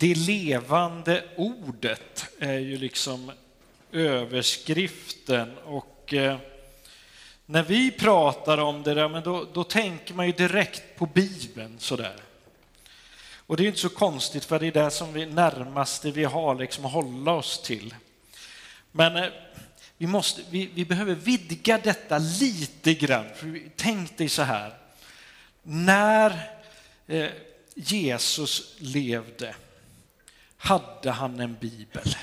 Det levande ordet är ju liksom överskriften och eh, när vi pratar om det där, men då, då tänker man ju direkt på Bibeln sådär. Och det är inte så konstigt för det är det som vi närmaste vi har liksom att hålla oss till. Men eh, vi, måste, vi, vi behöver vidga detta lite grann. För tänk dig så här, när eh, Jesus levde hade han en bibel?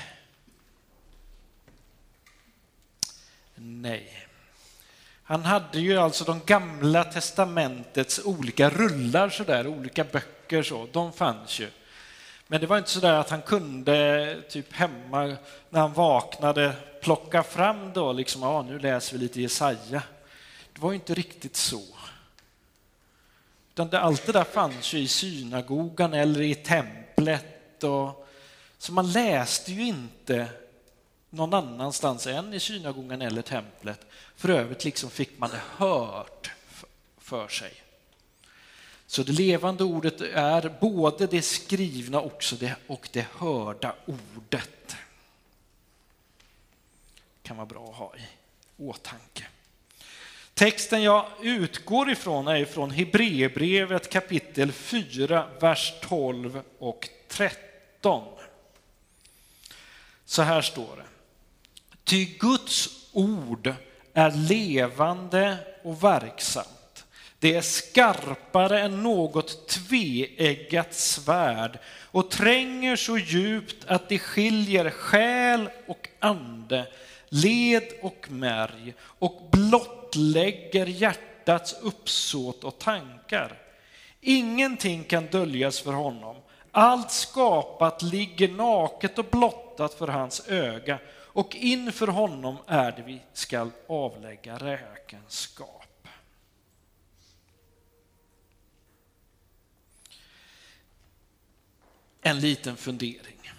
Nej. Han hade ju alltså de gamla testamentets olika rullar, så där, olika böcker, så, de fanns ju. Men det var inte så där att han kunde typ hemma när han vaknade plocka fram då, liksom, ja, nu läser vi lite Jesaja. Det var inte riktigt så. Utan det, allt det där fanns ju i synagogan eller i templet. Och, så man läste ju inte någon annanstans än i synagogan eller templet. För övrigt liksom fick man det hört för sig. Så det levande ordet är både det skrivna också det, och det hörda ordet. Kan vara bra att ha i åtanke. Texten jag utgår ifrån är från Hebreerbrevet kapitel 4, vers 12 och 13. Så här står det. Ty Guds ord är levande och verksamt. Det är skarpare än något tveeggat svärd och tränger så djupt att det skiljer själ och ande, led och märg och blottlägger hjärtats uppsåt och tankar. Ingenting kan döljas för honom. Allt skapat ligger naket och blott blottat för hans öga och inför honom är det vi skall avlägga räkenskap. En liten fundering.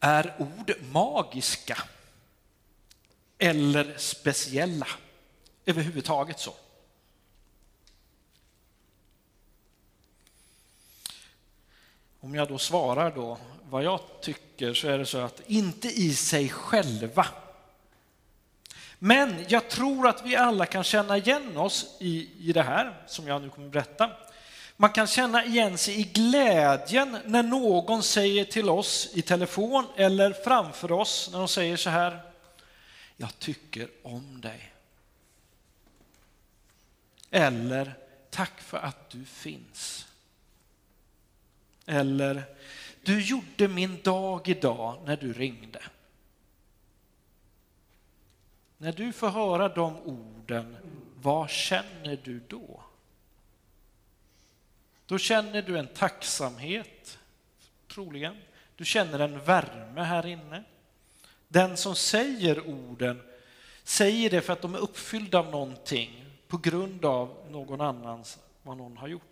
Är ord magiska eller speciella överhuvudtaget så? Om jag då svarar då vad jag tycker så är det så att inte i sig själva. Men jag tror att vi alla kan känna igen oss i, i det här som jag nu kommer att berätta. Man kan känna igen sig i glädjen när någon säger till oss i telefon eller framför oss när de säger så här. Jag tycker om dig. Eller tack för att du finns. Eller du gjorde min dag idag när du ringde. När du får höra de orden, vad känner du då? Då känner du en tacksamhet, troligen. Du känner en värme här inne. Den som säger orden säger det för att de är uppfyllda av någonting på grund av någon annans, vad någon har gjort.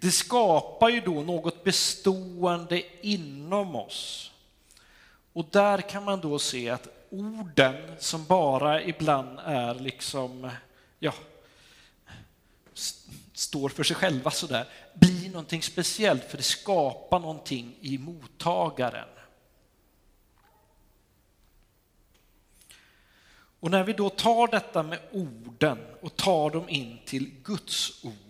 Det skapar ju då något bestående inom oss. Och där kan man då se att orden som bara ibland är liksom, ja, står för sig själva sådär, blir någonting speciellt för det skapar någonting i mottagaren. Och när vi då tar detta med orden och tar dem in till Guds ord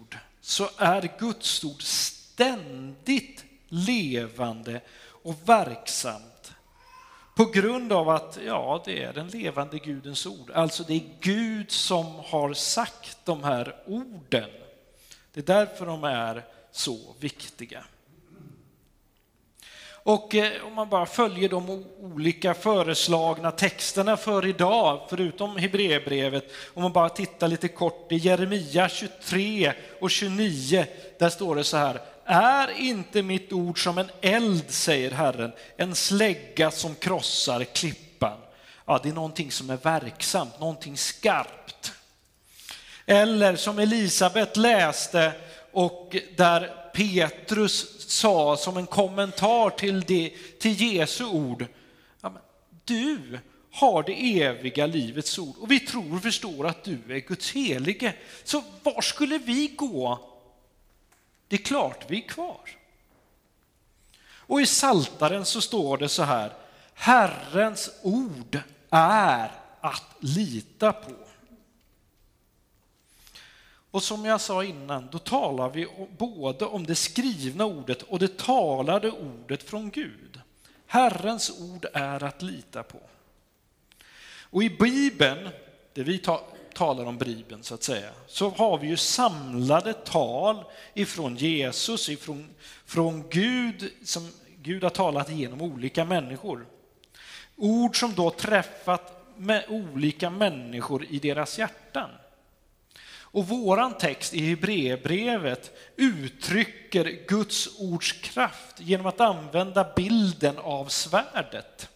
så är Guds ord ständigt levande och verksamt på grund av att ja, det är den levande Gudens ord. Alltså det är Gud som har sagt de här orden. Det är därför de är så viktiga. Och eh, om man bara följer de olika föreslagna texterna för idag, förutom Hebreerbrevet, om man bara tittar lite kort i Jeremia 23 och 29, där står det så här, är inte mitt ord som en eld, säger Herren, en slägga som krossar klippan. Ja, det är någonting som är verksamt, någonting skarpt. Eller som Elisabet läste och där Petrus sa som en kommentar till, det, till Jesu ord, du har det eviga livets ord och vi tror och förstår att du är Guds helige. Så var skulle vi gå Det är klart vi är kvar. Och i Saltaren så står det så här, Herrens ord är att lita på. Och som jag sa innan, då talar vi både om det skrivna ordet och det talade ordet från Gud. Herrens ord är att lita på. Och i Bibeln, det vi talar om Bibeln så att säga, så har vi ju samlade tal ifrån Jesus, ifrån från Gud, som Gud har talat genom olika människor. Ord som då träffat med olika människor i deras hjärtan. Och våran text i Hebreerbrevet uttrycker Guds ords kraft genom att använda bilden av svärdet.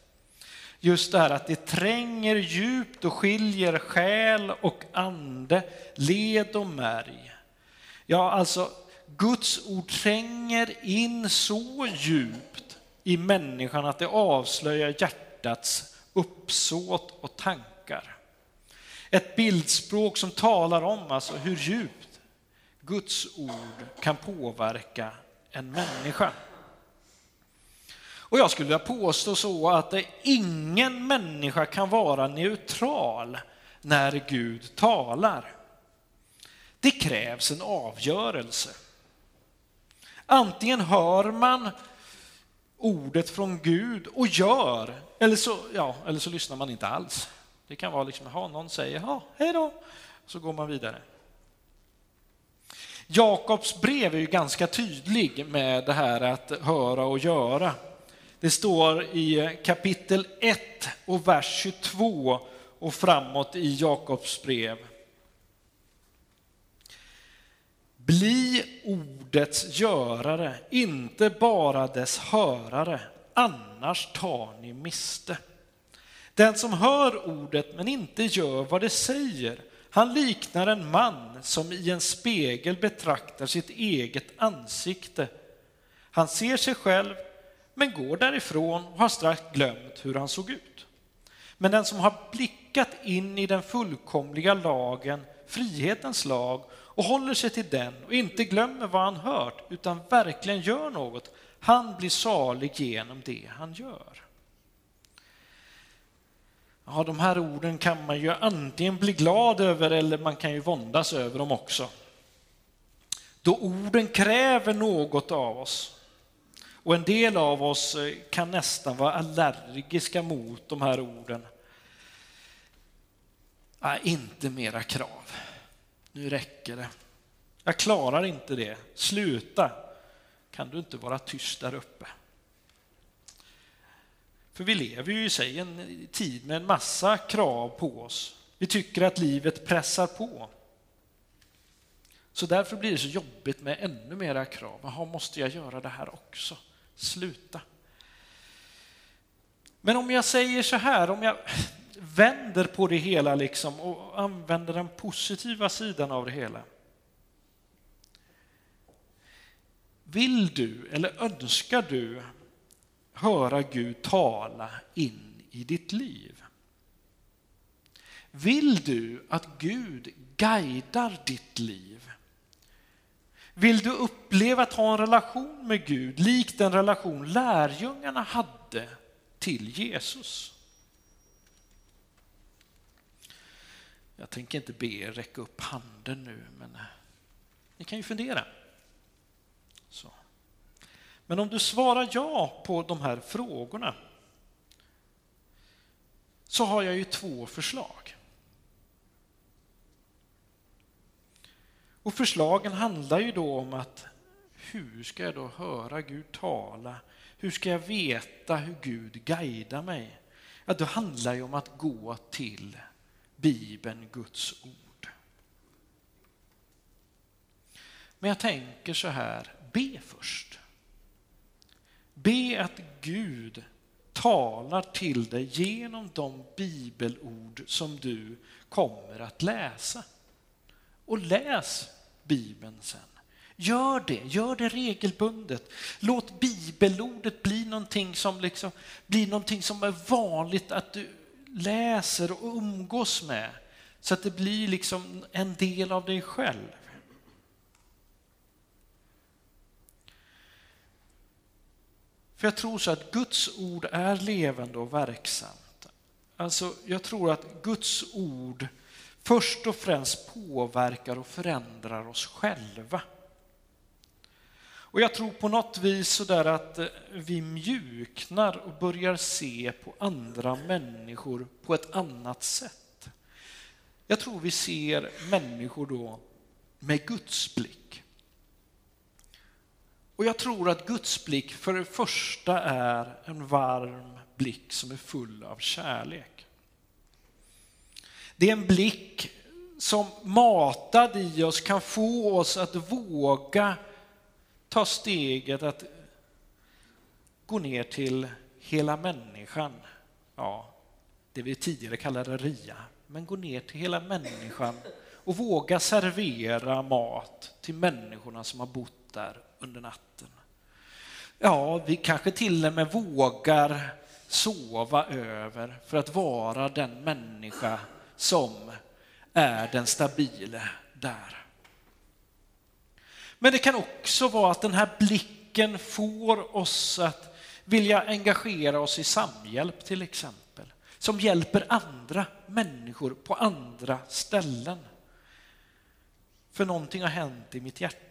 Just det här att det tränger djupt och skiljer själ och ande, led och märg. Ja, alltså Guds ord tränger in så djupt i människan att det avslöjar hjärtats uppsåt och tankar. Ett bildspråk som talar om alltså hur djupt Guds ord kan påverka en människa. Och jag skulle vilja påstå så att ingen människa kan vara neutral när Gud talar. Det krävs en avgörelse. Antingen hör man ordet från Gud och gör, eller så, ja, eller så lyssnar man inte alls. Det kan vara liksom, ha någon säger ja, hej då, så går man vidare. Jakobs brev är ju ganska tydlig med det här att höra och göra. Det står i kapitel 1 och vers 22 och framåt i Jakobs brev. Bli ordets görare, inte bara dess hörare, annars tar ni miste. Den som hör ordet men inte gör vad det säger, han liknar en man som i en spegel betraktar sitt eget ansikte. Han ser sig själv men går därifrån och har strax glömt hur han såg ut. Men den som har blickat in i den fullkomliga lagen, frihetens lag, och håller sig till den och inte glömmer vad han hört utan verkligen gör något, han blir salig genom det han gör. Ja, de här orden kan man ju antingen bli glad över eller man kan ju våndas över dem också. Då orden kräver något av oss. Och en del av oss eh, kan nästan vara allergiska mot de här orden. Nej, inte mera krav. Nu räcker det. Jag klarar inte det. Sluta. Kan du inte vara tyst där uppe? För vi lever ju i sig en tid med en massa krav på oss. Vi tycker att livet pressar på. Så därför blir det så jobbigt med ännu mera krav. Jaha, måste jag göra det här också? Sluta. Men om jag säger så här, om jag vänder på det hela liksom och använder den positiva sidan av det hela. Vill du eller önskar du höra Gud tala in i ditt liv? Vill du att Gud guidar ditt liv? Vill du uppleva att ha en relation med Gud lik den relation lärjungarna hade till Jesus? Jag tänker inte be er räcka upp handen nu, men ni kan ju fundera. Men om du svarar ja på de här frågorna så har jag ju två förslag. Och förslagen handlar ju då om att hur ska jag då höra Gud tala? Hur ska jag veta hur Gud guidar mig? Ja, det handlar ju om att gå till Bibeln, Guds ord. Men jag tänker så här, be först. Be att Gud talar till dig genom de bibelord som du kommer att läsa. Och läs Bibeln sen. Gör det, gör det regelbundet. Låt bibelordet bli någonting som, liksom, blir någonting som är vanligt att du läser och umgås med så att det blir liksom en del av dig själv. För jag tror så att Guds ord är levande och verksamt. Alltså, jag tror att Guds ord först och främst påverkar och förändrar oss själva. Och jag tror på något vis sådär att eh, vi mjuknar och börjar se på andra människor på ett annat sätt. Jag tror vi ser människor då med Guds blick. Och jag tror att Guds blick för det första är en varm blick som är full av kärlek. Det är en blick som matad i oss kan få oss att våga ta steget att gå ner till hela människan. Ja, det vi tidigare kallade RIA, men gå ner till hela människan och våga servera mat till människorna som har bott där under natten. Ja, vi kanske till och med vågar sova över för att vara den människa som är den stabile där. Men det kan också vara att den här blicken får oss att vilja engagera oss i samhjälp till exempel, som hjälper andra människor på andra ställen. För någonting har hänt i mitt hjärta.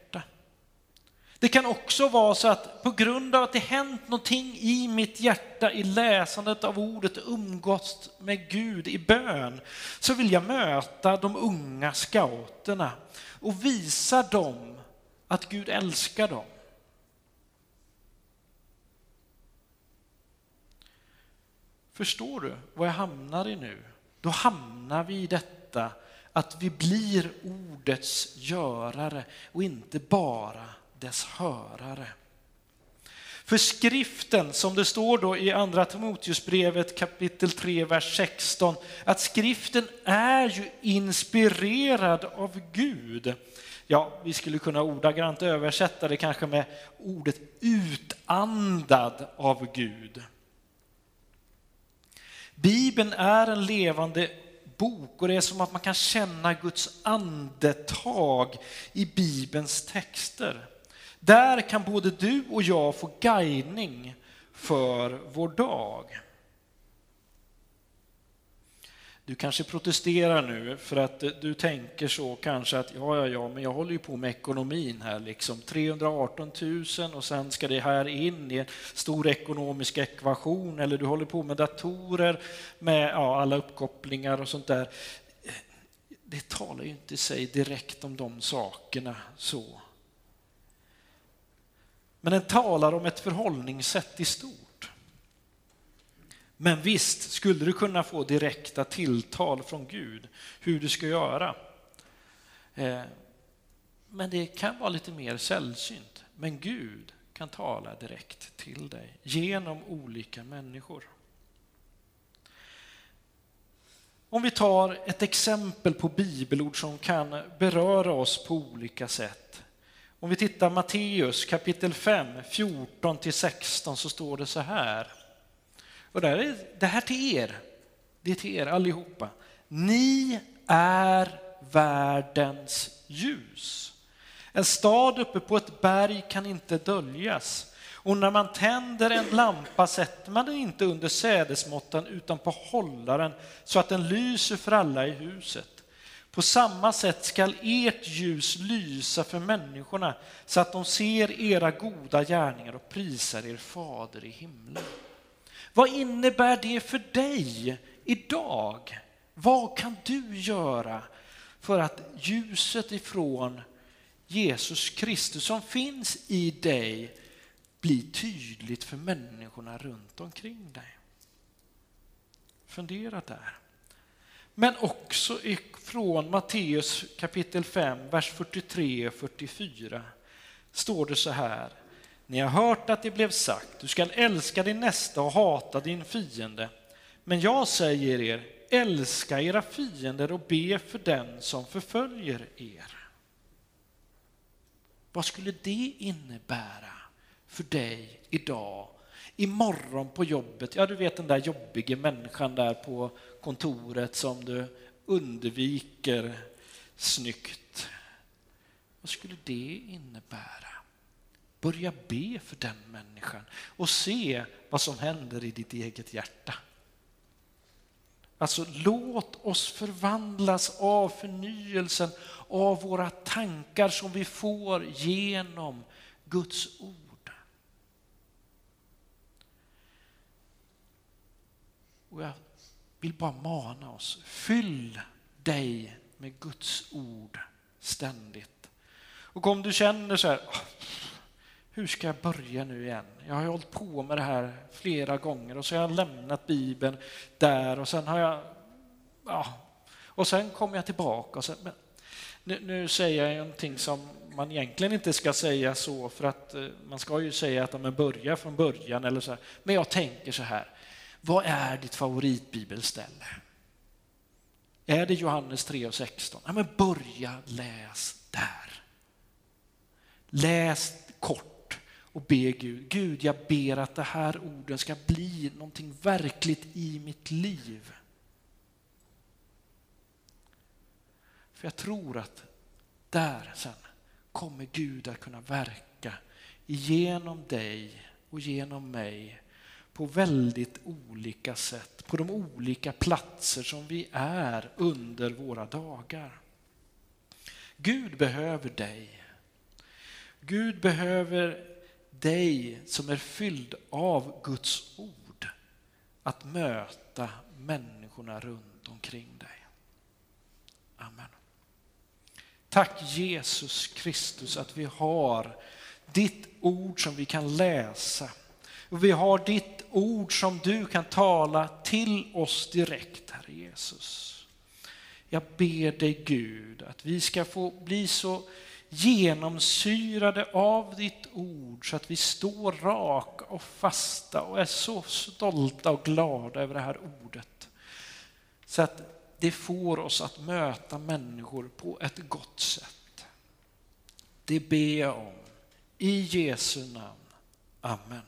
Det kan också vara så att på grund av att det hänt någonting i mitt hjärta i läsandet av ordet, umgåtts med Gud i bön, så vill jag möta de unga scouterna och visa dem att Gud älskar dem. Förstår du vad jag hamnar i nu? Då hamnar vi i detta att vi blir ordets görare och inte bara dess hörare. För skriften, som det står då i andra Timoteusbrevet kapitel 3, vers 16, att skriften är ju inspirerad av Gud ja, vi skulle kunna ordagrant översätta det kanske med ordet utandad av Gud. Bibeln är en levande bok och det är som att man kan känna Guds andetag i Bibelns texter. Där kan både du och jag få guidning för vår dag. Du kanske protesterar nu för att eh, du tänker så kanske att ja, ja, ja, men jag håller ju på med ekonomin här liksom. 318 000 och sen ska det här in i en stor ekonomisk ekvation eller du håller på med datorer med ja, alla uppkopplingar och sånt där. Eh, det talar ju inte sig direkt om de sakerna så. Men den talar om ett förhållningssätt i stort. Men visst skulle du kunna få direkta tilltal från Gud hur du ska göra. Eh, men det kan vara lite mer sällsynt. Men Gud kan tala direkt till dig genom olika människor. Om vi tar ett exempel på bibelord som kan beröra oss på olika sätt. Om vi tittar Matteus kapitel 5, 14 16 så står det så här. Och det här, är, det här till er, det är till er allihopa. Ni är världens ljus. En stad uppe på ett berg kan inte döljas. Och när man tänder en lampa sätter man den inte under sädesmåttan utan på hållaren så att den lyser för alla i huset. På samma sätt skall ert ljus lysa för människorna så att de ser era goda gärningar och prisar er fader i himlen. Vad innebär det för dig idag? Vad kan du göra för att ljuset ifrån Jesus Kristus som finns i dig blir tydligt för människorna runt omkring dig? Fundera där. Men också från Matteus kapitel 5, vers 43 och 44 står det så här. Ni har hört att det blev sagt, du skall älska din nästa och hata din fiende. Men jag säger er, älska era fiender och be för den som förföljer er. Vad skulle det innebära för dig idag, imorgon på jobbet? Ja, du vet den där jobbiga människan där på kontoret som du undviker snyggt. Vad skulle det innebära? Börja be för den människan och se vad som händer i ditt eget hjärta. Alltså låt oss förvandlas av förnyelsen av våra tankar som vi får genom Guds ord. Och jag vill bara mana oss, fyll dig med Guds ord ständigt. Och om du känner så här, ah, hur ska jag börja nu igen? Jag har hållit på med det här flera gånger och så har jag lämnat Bibeln där och sen har jag, ja, och sen kommer jag tillbaka. Och sen, men, nu, nu, säger jag någonting som man egentligen inte ska säga så, för att eh, man ska ju säga att man börjar från början eller så här. Men jag tänker så här, vad är ditt favoritbibelställe? Är det Johannes 3 och 16? Ja, men börja läs där. Läs kort och be Gud, Gud jag ber att det här orden ska bli någonting verkligt i mitt liv. För jag tror att där sen kommer Gud att kunna verka genom dig och genom mig på väldigt olika sätt, på de olika platser som vi är under våra dagar. Gud behöver dig. Gud behöver dig som är fylld av Guds ord att möta människorna runt omkring dig. Amen. Tack Jesus Kristus att vi har ditt ord som vi kan läsa. Och vi har ditt ord som du kan tala till oss direkt, Herre Jesus. Jag ber dig Gud att vi ska få bli så genomsyrade av ditt ord så att vi står raka och fasta och är så stolta och glada över det här ordet. Så att det får oss att möta människor på ett gott sätt. Det ber jag om. I Jesu namn. Amen.